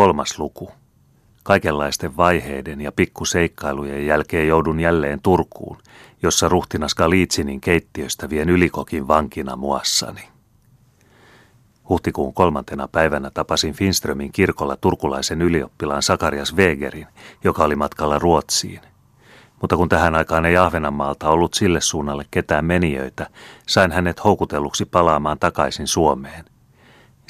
kolmas luku. Kaikenlaisten vaiheiden ja pikkuseikkailujen jälkeen joudun jälleen Turkuun, jossa ruhtinas Galiitsinin keittiöstä vien ylikokin vankina muassani. Huhtikuun kolmantena päivänä tapasin Finströmin kirkolla turkulaisen ylioppilaan Sakarias Wegerin, joka oli matkalla Ruotsiin. Mutta kun tähän aikaan ei Ahvenanmaalta ollut sille suunnalle ketään menijöitä, sain hänet houkutelluksi palaamaan takaisin Suomeen.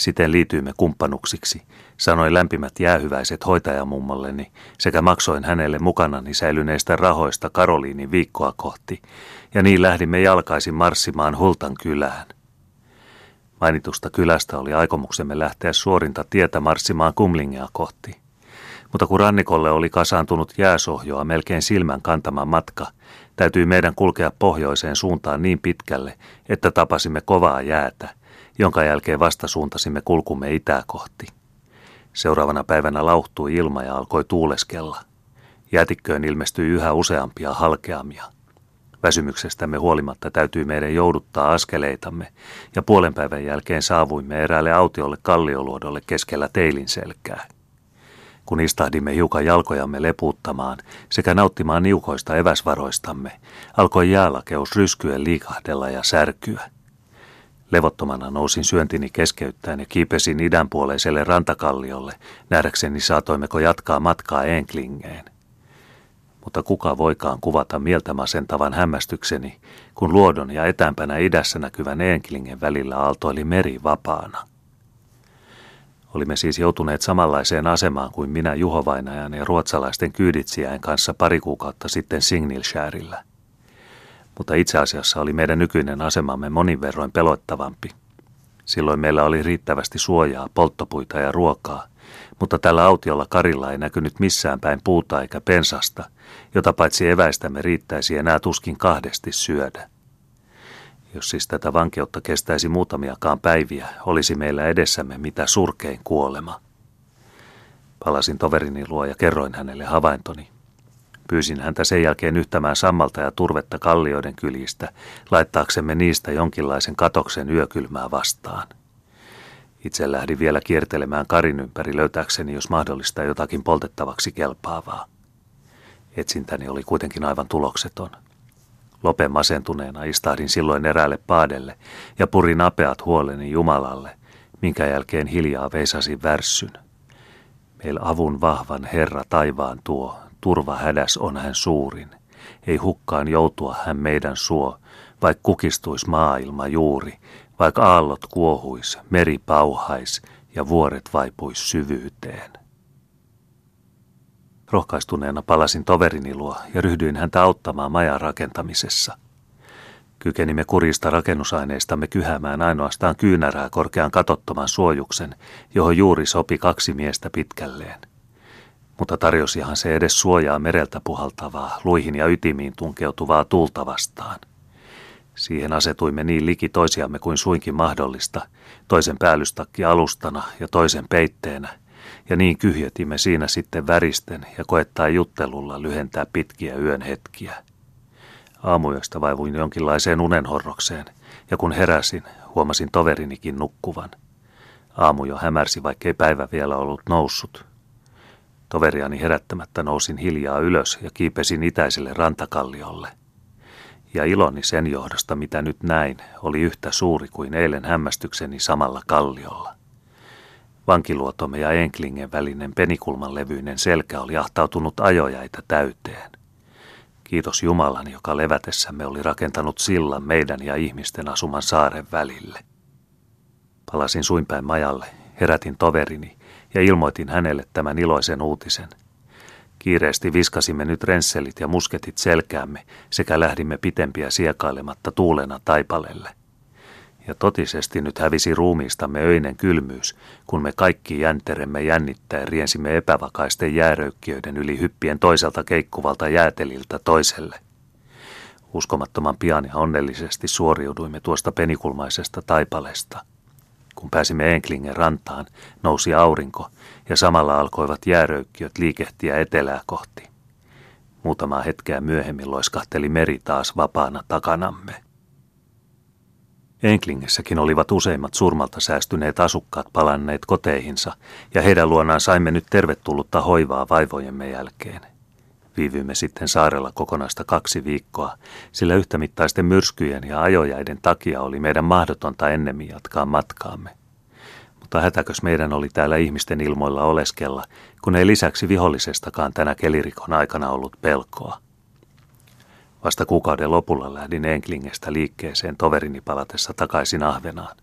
Siten liityimme kumppanuksiksi, sanoin lämpimät jäähyväiset hoitajamummalleni sekä maksoin hänelle mukanani säilyneistä rahoista Karoliinin viikkoa kohti, ja niin lähdimme jalkaisin marssimaan Hultan kylään. Mainitusta kylästä oli aikomuksemme lähteä suorinta tietä marssimaan Kumlingea kohti. Mutta kun rannikolle oli kasaantunut jääsohjoa melkein silmän kantama matka, täytyi meidän kulkea pohjoiseen suuntaan niin pitkälle, että tapasimme kovaa jäätä, jonka jälkeen vasta suuntasimme kulkumme itää kohti. Seuraavana päivänä lauhtui ilma ja alkoi tuuleskella. Jäätikköön ilmestyi yhä useampia halkeamia – Väsymyksestämme huolimatta täytyy meidän jouduttaa askeleitamme, ja puolen päivän jälkeen saavuimme eräälle autiolle kallioluodolle keskellä teilin selkää. Kun istahdimme hiukan jalkojamme lepuuttamaan sekä nauttimaan niukoista eväsvaroistamme, alkoi jäälakeus ryskyen liikahdella ja särkyä. Levottomana nousin syöntini keskeyttäen ja kiipesin idänpuoleiselle rantakalliolle, nähdäkseni saatoimmeko jatkaa matkaa Enklingeen mutta kuka voikaan kuvata mieltä masentavan hämmästykseni, kun luodon ja etäämpänä idässä näkyvän Enklingen välillä aaltoili meri vapaana. Olimme siis joutuneet samanlaiseen asemaan kuin minä Juhovainajan ja ruotsalaisten kyyditsiäin kanssa pari kuukautta sitten Signilshärillä. Mutta itse asiassa oli meidän nykyinen asemamme monin verroin pelottavampi. Silloin meillä oli riittävästi suojaa, polttopuita ja ruokaa, mutta tällä autiolla karilla ei näkynyt missään päin puuta eikä pensasta, jota paitsi eväistämme riittäisi enää tuskin kahdesti syödä. Jos siis tätä vankeutta kestäisi muutamiakaan päiviä, olisi meillä edessämme mitä surkein kuolema. Palasin toverini luo ja kerroin hänelle havaintoni. Pyysin häntä sen jälkeen yhtämään sammalta ja turvetta kallioiden kyljistä, laittaaksemme niistä jonkinlaisen katoksen yökylmää vastaan. Itse lähdin vielä kiertelemään karin ympäri löytääkseni, jos mahdollista, jotakin poltettavaksi kelpaavaa. Etsintäni oli kuitenkin aivan tulokseton. Lopen masentuneena istahdin silloin eräälle paadelle ja purin apeat huoleni Jumalalle, minkä jälkeen hiljaa veisasin värssyn. Meillä avun vahvan Herra taivaan tuo, turva hädäs on hän suurin. Ei hukkaan joutua hän meidän suo, vaikka kukistuis maailma juuri, vaikka aallot kuohuis, meri pauhais ja vuoret vaipuis syvyyteen. Rohkaistuneena palasin toverini luo ja ryhdyin häntä auttamaan majan rakentamisessa. Kykenimme kurista rakennusaineistamme kyhämään ainoastaan kyynärää korkean katottoman suojuksen, johon juuri sopi kaksi miestä pitkälleen. Mutta tarjosihan se edes suojaa mereltä puhaltavaa, luihin ja ytimiin tunkeutuvaa tuulta vastaan. Siihen asetuimme niin liki toisiamme kuin suinkin mahdollista, toisen päällystakki alustana ja toisen peitteenä, ja niin kyhjetimme siinä sitten väristen ja koettaa juttelulla lyhentää pitkiä yön hetkiä. Aamuyöstä vaivuin jonkinlaiseen unenhorrokseen, ja kun heräsin, huomasin toverinikin nukkuvan. Aamu jo hämärsi, vaikkei päivä vielä ollut noussut. Toveriani herättämättä nousin hiljaa ylös ja kiipesin itäiselle rantakalliolle ja iloni sen johdosta, mitä nyt näin, oli yhtä suuri kuin eilen hämmästykseni samalla kalliolla. Vankiluotomme ja Enklingen välinen penikulman levyinen selkä oli ahtautunut ajojaita täyteen. Kiitos Jumalan, joka levätessämme oli rakentanut sillan meidän ja ihmisten asuman saaren välille. Palasin suinpäin majalle, herätin toverini ja ilmoitin hänelle tämän iloisen uutisen – Kiireesti viskasimme nyt rensselit ja musketit selkäämme sekä lähdimme pitempiä siekailematta tuulena taipalelle. Ja totisesti nyt hävisi ruumiistamme öinen kylmyys, kun me kaikki jänteremme jännittäen riensimme epävakaisten jääröykkiöiden yli hyppien toiselta keikkuvalta jääteliltä toiselle. Uskomattoman pian ja onnellisesti suoriuduimme tuosta penikulmaisesta taipalesta – kun pääsimme Enklingen rantaan, nousi aurinko ja samalla alkoivat jääröykkiöt liikehtiä etelää kohti. Muutama hetkeä myöhemmin loiskahteli meri taas vapaana takanamme. Enklingessäkin olivat useimmat surmalta säästyneet asukkaat palanneet koteihinsa, ja heidän luonaan saimme nyt tervetullutta hoivaa vaivojemme jälkeen. Viivyimme sitten saarella kokonaista kaksi viikkoa, sillä yhtämittaisten myrskyjen ja ajojäiden takia oli meidän mahdotonta ennemmin jatkaa matkaamme. Mutta hätäkös meidän oli täällä ihmisten ilmoilla oleskella, kun ei lisäksi vihollisestakaan tänä kelirikon aikana ollut pelkoa. Vasta kuukauden lopulla lähdin Enklingestä liikkeeseen toverini palatessa takaisin Ahvenaan.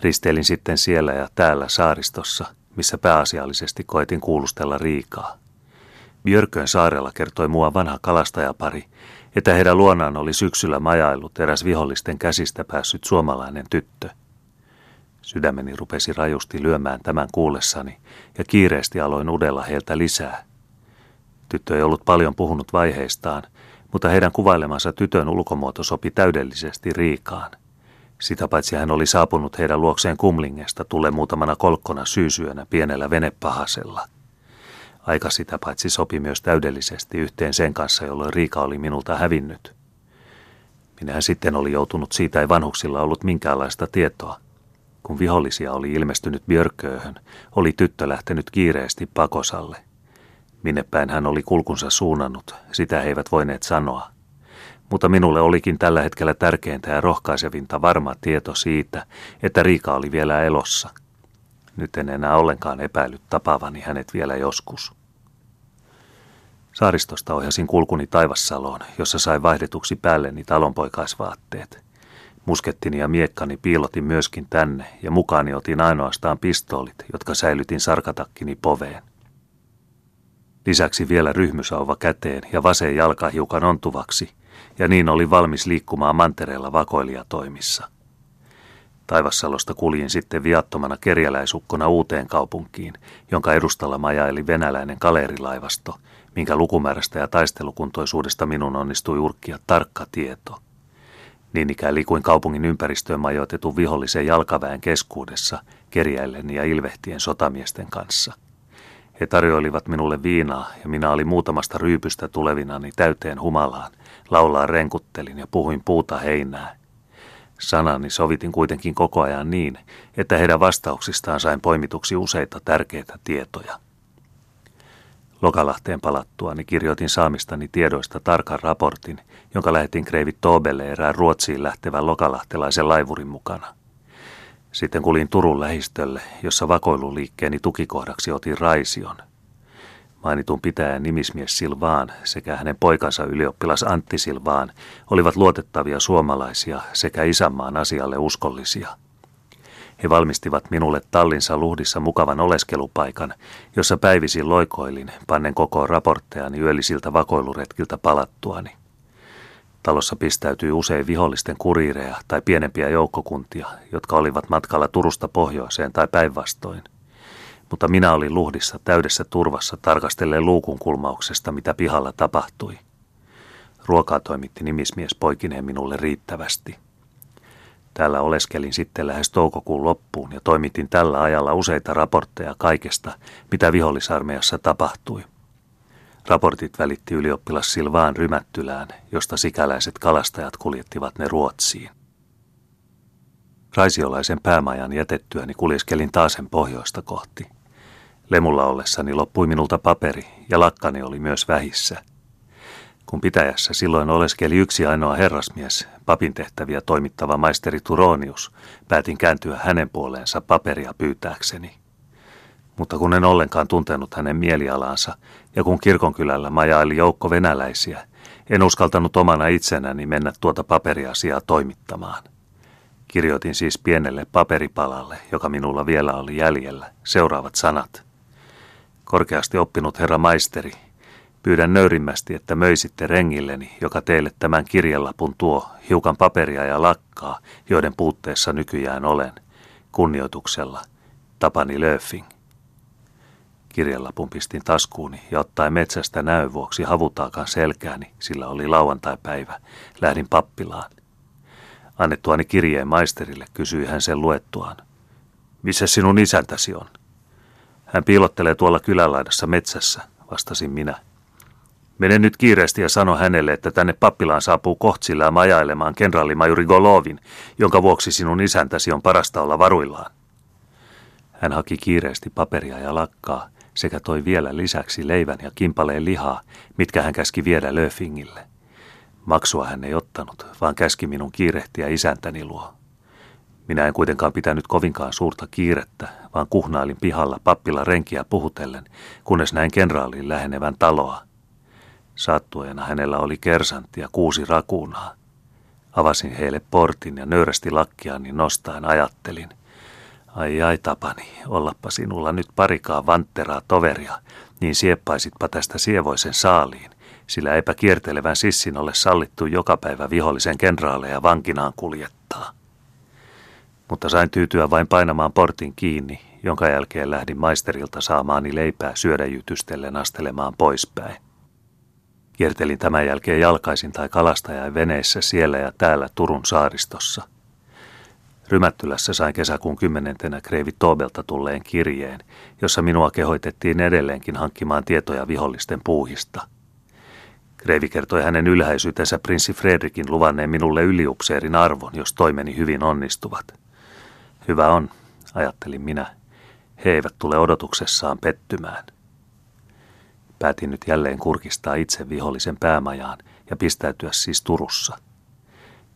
Risteilin sitten siellä ja täällä saaristossa, missä pääasiallisesti koetin kuulustella Riikaa. Björkön saarella kertoi mua vanha kalastajapari, että heidän luonaan oli syksyllä majaillut eräs vihollisten käsistä päässyt suomalainen tyttö. Sydämeni rupesi rajusti lyömään tämän kuullessani ja kiireesti aloin udella heiltä lisää. Tyttö ei ollut paljon puhunut vaiheistaan, mutta heidän kuvailemansa tytön ulkomuoto sopi täydellisesti Riikaan. Sitä paitsi hän oli saapunut heidän luokseen Kumlingesta tulle muutamana kolkkona syysyönä pienellä venepahasella. Aika sitä paitsi sopi myös täydellisesti yhteen sen kanssa, jolloin Riika oli minulta hävinnyt. Minä sitten oli joutunut siitä ei vanhuksilla ollut minkäänlaista tietoa. Kun vihollisia oli ilmestynyt Björkööhön, oli tyttö lähtenyt kiireesti pakosalle. Minne päin hän oli kulkunsa suunnannut, sitä he eivät voineet sanoa. Mutta minulle olikin tällä hetkellä tärkeintä ja rohkaisevinta varma tieto siitä, että Riika oli vielä elossa. Nyt en enää ollenkaan epäillyt tapaavani hänet vielä joskus. Saaristosta ohjasin kulkuni Taivassaloon, jossa sai vaihdetuksi päälleni talonpoikaisvaatteet. Muskettini ja miekkani piilotin myöskin tänne ja mukaani otin ainoastaan pistoolit, jotka säilytin sarkatakkini poveen. Lisäksi vielä ryhmysauva käteen ja vasen jalka hiukan ontuvaksi, ja niin oli valmis liikkumaan mantereella vakoilijatoimissa. Taivassalosta kuljin sitten viattomana kerjäläisukkona uuteen kaupunkiin, jonka edustalla majaili venäläinen kaleerilaivasto, minkä lukumäärästä ja taistelukuntoisuudesta minun onnistui urkkia tarkka tieto. Niin ikään liikuin kaupungin ympäristöön majoitetun vihollisen jalkaväen keskuudessa, kerjäillen ja ilvehtien sotamiesten kanssa – he tarjoilivat minulle viinaa ja minä olin muutamasta ryypystä tulevinani täyteen humalaan. Laulaa renkuttelin ja puhuin puuta heinää. Sanani sovitin kuitenkin koko ajan niin, että heidän vastauksistaan sain poimituksi useita tärkeitä tietoja. Lokalahteen palattuani kirjoitin saamistani tiedoista tarkan raportin, jonka lähetin Kreivit Tobelle erään Ruotsiin lähtevän lokalahtelaisen laivurin mukana. Sitten kulin Turun lähistölle, jossa vakoiluliikkeeni tukikohdaksi otin Raision. Mainitun pitäjän nimismies Silvaan sekä hänen poikansa ylioppilas Antti Silvaan olivat luotettavia suomalaisia sekä isänmaan asialle uskollisia. He valmistivat minulle tallinsa luhdissa mukavan oleskelupaikan, jossa päivisin loikoilin, pannen koko raporttejani yöllisiltä vakoiluretkiltä palattuani. Talossa pistäytyi usein vihollisten kuriireja tai pienempiä joukkokuntia, jotka olivat matkalla Turusta pohjoiseen tai päinvastoin. Mutta minä olin luhdissa täydessä turvassa tarkastellen luukun kulmauksesta, mitä pihalla tapahtui. Ruokaa toimitti nimismies poikineen minulle riittävästi. Täällä oleskelin sitten lähes toukokuun loppuun ja toimitin tällä ajalla useita raportteja kaikesta, mitä vihollisarmeijassa tapahtui – Raportit välitti ylioppilas Silvaan Rymättylään, josta sikäläiset kalastajat kuljettivat ne Ruotsiin. Raisiolaisen päämajan jätettyäni kuljeskelin taasen pohjoista kohti. Lemulla ollessani loppui minulta paperi ja lakkani oli myös vähissä. Kun pitäjässä silloin oleskeli yksi ainoa herrasmies, papin tehtäviä toimittava maisteri Turonius, päätin kääntyä hänen puoleensa paperia pyytääkseni – mutta kun en ollenkaan tuntenut hänen mielialansa ja kun kirkonkylällä majaili joukko venäläisiä, en uskaltanut omana itsenäni mennä tuota paperiasiaa toimittamaan. Kirjoitin siis pienelle paperipalalle, joka minulla vielä oli jäljellä, seuraavat sanat. Korkeasti oppinut herra maisteri, pyydän nöyrimmästi, että möisitte rengilleni, joka teille tämän kirjelapun tuo, hiukan paperia ja lakkaa, joiden puutteessa nykyään olen. Kunnioituksella, Tapani Löfing. Kirjelapun pistin taskuuni ja ottaen metsästä näön vuoksi havutaakaan selkääni, sillä oli lauantai-päivä, lähdin pappilaan. Annettuani kirjeen maisterille kysyi hän sen luettuaan. Missä sinun isäntäsi on? Hän piilottelee tuolla kylälaidassa metsässä, vastasin minä. Mene nyt kiireesti ja sano hänelle, että tänne pappilaan saapuu kohtsillään majailemaan kenraalimajuri Golovin, jonka vuoksi sinun isäntäsi on parasta olla varuillaan. Hän haki kiireesti paperia ja lakkaa sekä toi vielä lisäksi leivän ja kimpaleen lihaa, mitkä hän käski viedä Löfingille. Maksua hän ei ottanut, vaan käski minun kiirehtiä isäntäni luo. Minä en kuitenkaan pitänyt kovinkaan suurta kiirettä, vaan kuhnailin pihalla pappilla renkiä puhutellen, kunnes näin kenraaliin lähenevän taloa. Sattuajana hänellä oli kersantti ja kuusi rakunaa. Avasin heille portin ja nöyrästi lakkiani nostaen ajattelin. Ai ai tapani, ollappa sinulla nyt parikaa vantteraa toveria, niin sieppaisitpa tästä sievoisen saaliin, sillä eipä kiertelevän sissin ole sallittu joka päivä vihollisen kenraaleja vankinaan kuljettaa mutta sain tyytyä vain painamaan portin kiinni, jonka jälkeen lähdin maisterilta saamaani leipää syödäjytystellen astelemaan poispäin. Kiertelin tämän jälkeen jalkaisin tai kalastajain veneissä siellä ja täällä Turun saaristossa. Rymättylässä sain kesäkuun kymmenentenä Kreivi Tobelta tulleen kirjeen, jossa minua kehoitettiin edelleenkin hankkimaan tietoja vihollisten puuhista. Kreivi kertoi hänen ylhäisyytensä prinssi Fredrikin luvanneen minulle yliupseerin arvon, jos toimeni hyvin onnistuvat – Hyvä on, ajattelin minä. He eivät tule odotuksessaan pettymään. Päätin nyt jälleen kurkistaa itse vihollisen päämajaan ja pistäytyä siis Turussa.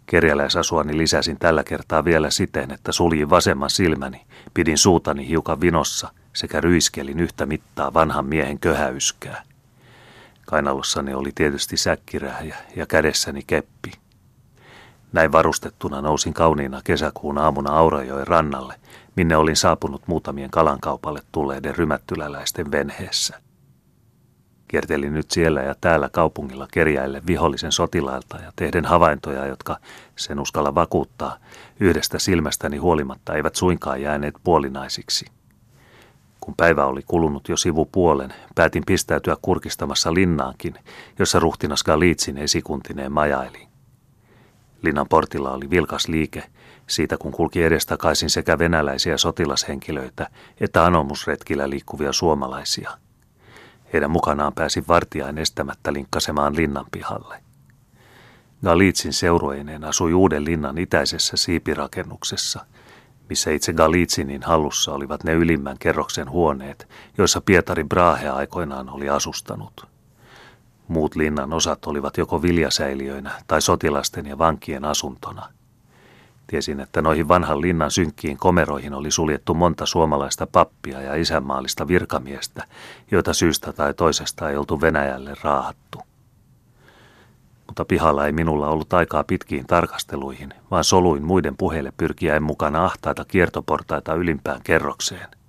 Kerjäläisasuani lisäsin tällä kertaa vielä siten, että suljin vasemman silmäni, pidin suutani hiukan vinossa sekä ryiskelin yhtä mittaa vanhan miehen köhäyskää. Kainalossani oli tietysti säkkirähjä ja kädessäni keppi. Näin varustettuna nousin kauniina kesäkuun aamuna Aurajoen rannalle, minne olin saapunut muutamien kalankaupalle tulleiden rymättyläläisten venheessä. Kiertelin nyt siellä ja täällä kaupungilla kerjäille vihollisen sotilailta ja tehden havaintoja, jotka, sen uskalla vakuuttaa, yhdestä silmästäni huolimatta eivät suinkaan jääneet puolinaisiksi. Kun päivä oli kulunut jo sivupuolen, päätin pistäytyä kurkistamassa linnaankin, jossa ruhtinas Galitsin esikuntineen majaili. Linnan portilla oli vilkas liike, siitä kun kulki edestakaisin sekä venäläisiä sotilashenkilöitä että anomusretkillä liikkuvia suomalaisia. Heidän mukanaan pääsi vartijain estämättä linkkasemaan linnan pihalle. Galitsin seurueineen asui uuden linnan itäisessä siipirakennuksessa, missä itse Galitsinin hallussa olivat ne ylimmän kerroksen huoneet, joissa Pietari Brahe aikoinaan oli asustanut. Muut linnan osat olivat joko viljasäiliöinä tai sotilasten ja vankien asuntona. Tiesin, että noihin vanhan linnan synkkiin komeroihin oli suljettu monta suomalaista pappia ja isänmaallista virkamiestä, joita syystä tai toisesta ei oltu Venäjälle raahattu. Mutta pihalla ei minulla ollut aikaa pitkiin tarkasteluihin, vaan soluin muiden puheille pyrkiäen mukana ahtaita kiertoportaita ylimpään kerrokseen.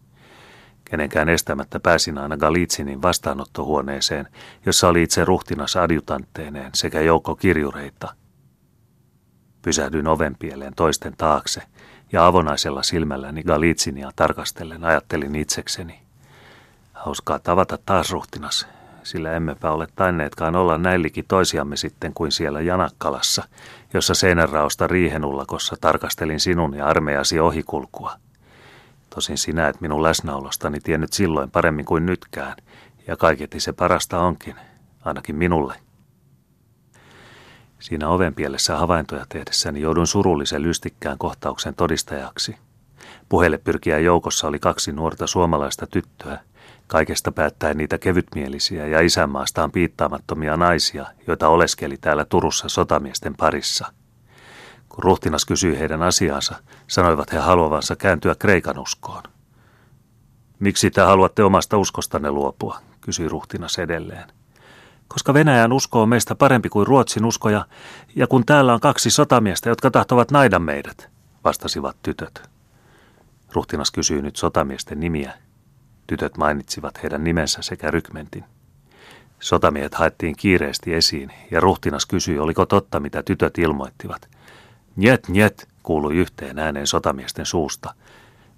Kenenkään estämättä pääsin aina Galitsinin vastaanottohuoneeseen, jossa oli itse ruhtinas adjutantteineen sekä joukko kirjureita. Pysähdyin ovenpieleen toisten taakse ja avonaisella silmälläni Galitsinia tarkastellen ajattelin itsekseni. Hauskaa tavata taas ruhtinas, sillä emmepä ole tainneetkaan olla näillikin toisiamme sitten kuin siellä Janakkalassa, jossa seinänraosta riihenullakossa tarkastelin sinun ja armeijasi ohikulkua. Tosin sinä et minun läsnäolostani tiennyt silloin paremmin kuin nytkään, ja kaiketi se parasta onkin, ainakin minulle. Siinä ovenpielessä havaintoja tehdessäni joudun surullisen lystikkään kohtauksen todistajaksi. Puheelle pyrkiä joukossa oli kaksi nuorta suomalaista tyttöä, kaikesta päättäen niitä kevytmielisiä ja isänmaastaan piittaamattomia naisia, joita oleskeli täällä Turussa sotamiesten parissa – kun ruhtinas kysyi heidän asiaansa, sanoivat he haluavansa kääntyä Kreikan uskoon. Miksi te haluatte omasta uskostanne luopua, kysyi ruhtinas edelleen. Koska Venäjän usko on meistä parempi kuin Ruotsin uskoja, ja kun täällä on kaksi sotamiestä, jotka tahtovat naida meidät, vastasivat tytöt. Ruhtinas kysyi nyt sotamiesten nimiä. Tytöt mainitsivat heidän nimensä sekä rykmentin. Sotamiehet haettiin kiireesti esiin, ja ruhtinas kysyi, oliko totta, mitä tytöt ilmoittivat – Njet, njet, kuului yhteen ääneen sotamiesten suusta.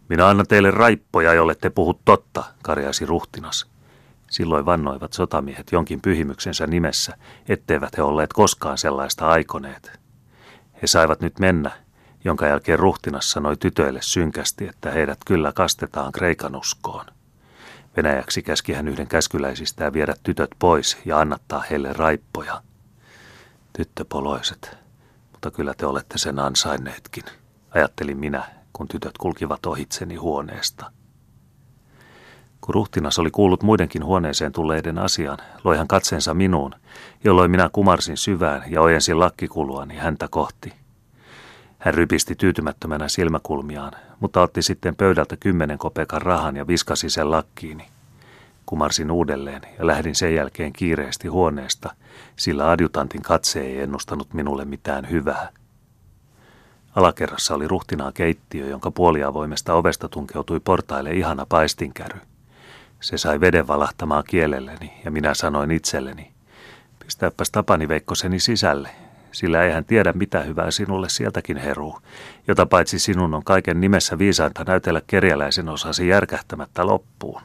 Minä annan teille raippoja, jolle te puhut totta, karjaisi ruhtinas. Silloin vannoivat sotamiehet jonkin pyhimyksensä nimessä, etteivät he olleet koskaan sellaista aikoneet. He saivat nyt mennä, jonka jälkeen ruhtinas sanoi tytöille synkästi, että heidät kyllä kastetaan Kreikan uskoon. Venäjäksi käski hän yhden käskyläisistään viedä tytöt pois ja annattaa heille raippoja. Tyttöpoloiset, mutta kyllä te olette sen ansainneetkin, ajattelin minä, kun tytöt kulkivat ohitseni huoneesta. Kun ruhtinas oli kuullut muidenkin huoneeseen tulleiden asian, loi hän katseensa minuun, jolloin minä kumarsin syvään ja ojensin lakkikuluani häntä kohti. Hän rypisti tyytymättömänä silmäkulmiaan, mutta otti sitten pöydältä kymmenen kopekan rahan ja viskasi sen lakkiini. Kumarsin uudelleen ja lähdin sen jälkeen kiireesti huoneesta, sillä adjutantin katse ei ennustanut minulle mitään hyvää. Alakerrassa oli ruhtinaan keittiö, jonka puoliavoimesta ovesta tunkeutui portaille ihana paistinkäry. Se sai veden valahtamaan kielelleni ja minä sanoin itselleni, pistääpäs Tapani Veikkoseni sisälle, sillä eihän tiedä mitä hyvää sinulle sieltäkin heruu, jota paitsi sinun on kaiken nimessä viisainta näytellä kerjäläisen osasi järkähtämättä loppuun.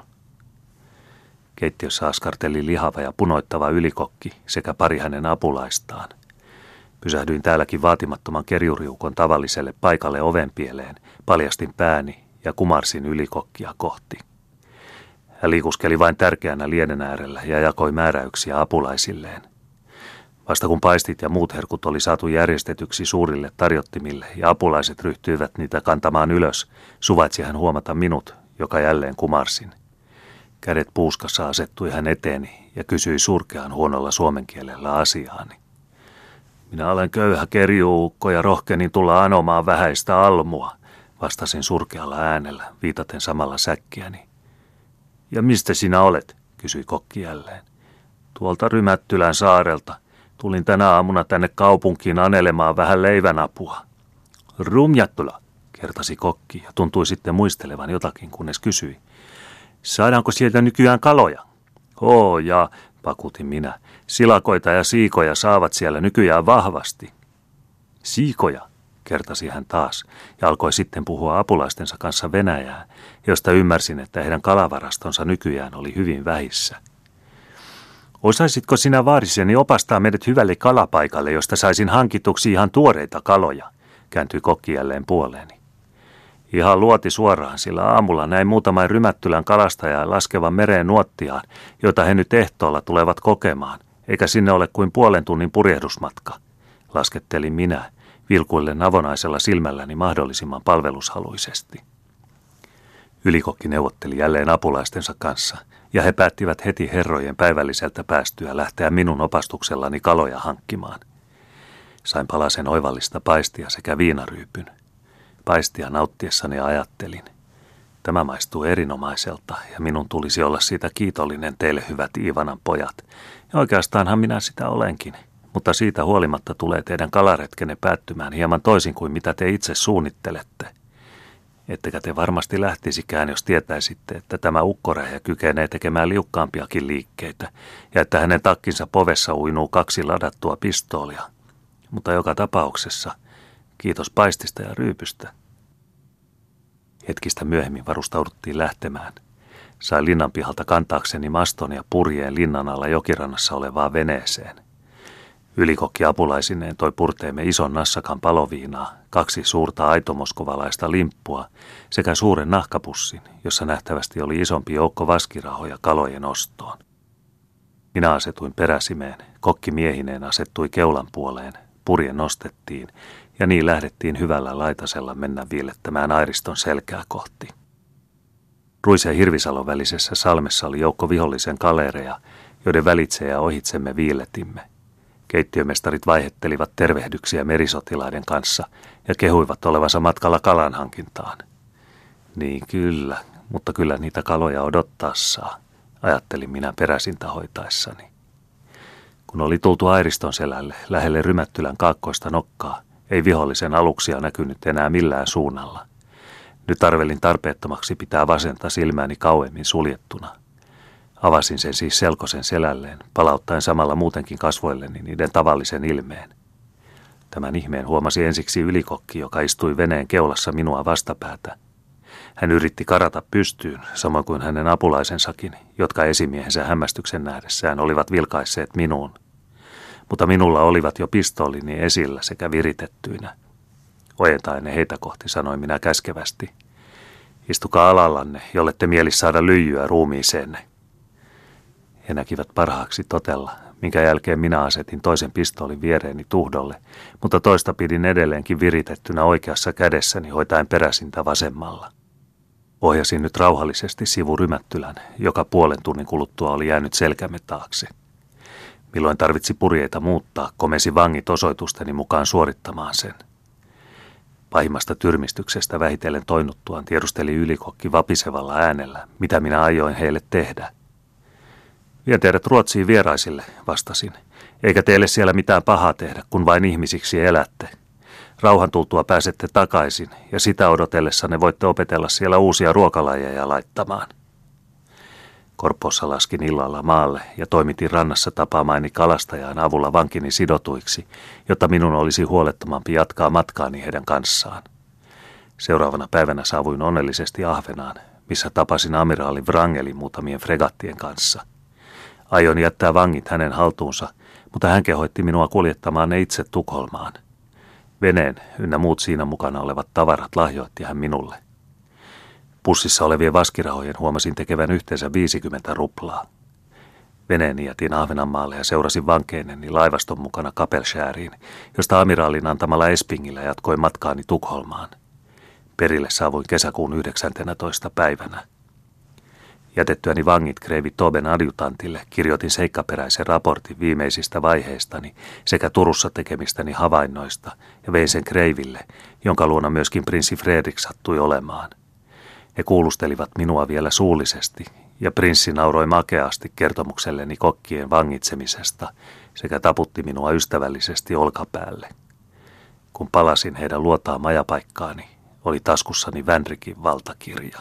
Keittiössä askarteli lihava ja punoittava ylikokki sekä pari hänen apulaistaan. Pysähdyin täälläkin vaatimattoman kerjuriukon tavalliselle paikalle ovenpieleen, paljastin pääni ja kumarsin ylikokkia kohti. Hän liikuskeli vain tärkeänä lienen äärellä ja jakoi määräyksiä apulaisilleen. Vasta kun paistit ja muut herkut oli saatu järjestetyksi suurille tarjottimille ja apulaiset ryhtyivät niitä kantamaan ylös, suvaitsi hän huomata minut, joka jälleen kumarsin. Kädet puuskassa asettui hän eteeni ja kysyi surkean huonolla suomen kielellä asiaani. Minä olen köyhä kerjuukko ja rohkenin tulla anomaan vähäistä almua, vastasin surkealla äänellä, viitaten samalla säkkiäni. Ja mistä sinä olet, kysyi kokki jälleen. Tuolta Rymättylän saarelta. Tulin tänä aamuna tänne kaupunkiin anelemaan vähän leivänapua. Rumjattula, kertasi kokki ja tuntui sitten muistelevan jotakin, kunnes kysyi. Saadaanko sieltä nykyään kaloja? Oo, ja, vakuutin minä. Silakoita ja siikoja saavat siellä nykyään vahvasti. Siikoja, kertasi hän taas ja alkoi sitten puhua apulaistensa kanssa Venäjää, josta ymmärsin, että heidän kalavarastonsa nykyään oli hyvin vähissä. Osaisitko sinä vaariseni opastaa meidät hyvälle kalapaikalle, josta saisin hankituksi ihan tuoreita kaloja, kääntyi kokki jälleen puoleeni. Ihan luoti suoraan, sillä aamulla näin muutaman rymättylän kalastajaa laskevan mereen nuottiaan, jota he nyt ehtoolla tulevat kokemaan, eikä sinne ole kuin puolen tunnin purjehdusmatka, laskettelin minä, vilkuillen avonaisella silmälläni mahdollisimman palvelushaluisesti. Ylikokki neuvotteli jälleen apulaistensa kanssa, ja he päättivät heti herrojen päivälliseltä päästyä lähteä minun opastuksellani kaloja hankkimaan. Sain palasen oivallista paistia sekä viinaryypyn. Paistia nauttiessani ajattelin. Tämä maistuu erinomaiselta ja minun tulisi olla siitä kiitollinen teille hyvät Iivanan pojat. Ja oikeastaanhan minä sitä olenkin – mutta siitä huolimatta tulee teidän kalaretkenne päättymään hieman toisin kuin mitä te itse suunnittelette. Ettekä te varmasti lähtisikään, jos tietäisitte, että tämä ukkoräjä kykenee tekemään liukkaampiakin liikkeitä ja että hänen takkinsa povessa uinuu kaksi ladattua pistoolia. Mutta joka tapauksessa, kiitos paistista ja ryypystä. Hetkistä myöhemmin varustauduttiin lähtemään. Sain linnan pihalta kantaakseni maston ja purjeen linnan alla jokirannassa olevaan veneeseen. Ylikokki apulaisineen toi purteemme ison nassakan paloviinaa, kaksi suurta aitomoskovalaista limppua sekä suuren nahkapussin, jossa nähtävästi oli isompi joukko vaskirahoja kalojen ostoon. Minä asetuin peräsimeen, kokki miehineen asettui keulan puoleen, purje nostettiin ja niin lähdettiin hyvällä laitasella mennä viillettämään airiston selkää kohti. Ruisen Hirvisalon välisessä salmessa oli joukko vihollisen kalereja, joiden välitse ja ohitsemme viilletimme – Keittiömestarit vaihettelivat tervehdyksiä merisotilaiden kanssa ja kehuivat olevansa matkalla kalanhankintaan. Niin kyllä, mutta kyllä niitä kaloja odottaa saa, ajattelin minä peräsintä hoitaessani. Kun oli tultu Airiston selälle, lähelle Rymättylän kaakkoista nokkaa, ei vihollisen aluksia näkynyt enää millään suunnalla. Nyt arvelin tarpeettomaksi pitää vasenta silmääni kauemmin suljettuna – Avasin sen siis selkosen selälleen, palauttaen samalla muutenkin kasvoilleni niiden tavallisen ilmeen. Tämän ihmeen huomasi ensiksi ylikokki, joka istui veneen keulassa minua vastapäätä. Hän yritti karata pystyyn, samoin kuin hänen apulaisensakin, jotka esimiehensä hämmästyksen nähdessään olivat vilkaisseet minuun. Mutta minulla olivat jo pistoolini esillä sekä viritettyinä. Ojentaen ne heitä kohti, sanoin minä käskevästi. Istukaa alallanne, jolle te mieli saada lyijyä ruumiiseenne. He näkivät parhaaksi totella, minkä jälkeen minä asetin toisen pistoolin viereeni tuhdolle, mutta toista pidin edelleenkin viritettynä oikeassa kädessäni hoitaen peräsintä vasemmalla. Ohjasin nyt rauhallisesti sivu Rymättylän, joka puolen tunnin kuluttua oli jäänyt selkämme taakse. Milloin tarvitsi purjeita muuttaa, komesi vangit osoitusteni mukaan suorittamaan sen. Pahimmasta tyrmistyksestä vähitellen toinuttuaan tiedusteli ylikokki vapisevalla äänellä, mitä minä ajoin heille tehdä. Vien teidät Ruotsiin vieraisille, vastasin. Eikä teille siellä mitään pahaa tehdä, kun vain ihmisiksi elätte. Rauhan tultua pääsette takaisin, ja sitä odotellessanne voitte opetella siellä uusia ruokalajeja laittamaan. Korpossa laskin illalla maalle ja toimitin rannassa tapaamaini kalastajan avulla vankini sidotuiksi, jotta minun olisi huolettomampi jatkaa matkaani heidän kanssaan. Seuraavana päivänä saavuin onnellisesti Ahvenaan, missä tapasin amiraali Wrangelin muutamien fregattien kanssa. Aion jättää vangit hänen haltuunsa, mutta hän kehoitti minua kuljettamaan ne itse Tukholmaan. Veneen ynnä muut siinä mukana olevat tavarat lahjoitti hän minulle. Pussissa olevien vaskirahojen huomasin tekevän yhteensä 50 ruplaa. Veneeni jätin Ahvenanmaalle ja seurasin vankeineni laivaston mukana Kapelshääriin, josta amiraalin antamalla Espingillä jatkoin matkaani Tukholmaan. Perille saavuin kesäkuun 19. päivänä. Jätettyäni vangit Kreivi Toben adjutantille kirjoitin seikkaperäisen raportin viimeisistä vaiheistani sekä Turussa tekemistäni havainnoista ja vein sen Kreiville, jonka luona myöskin prinssi Fredrik sattui olemaan. He kuulustelivat minua vielä suullisesti, ja prinssi nauroi makeasti kertomukselleni kokkien vangitsemisesta sekä taputti minua ystävällisesti olkapäälle. Kun palasin heidän luotaan majapaikkaani, oli taskussani Vänrikin valtakirja.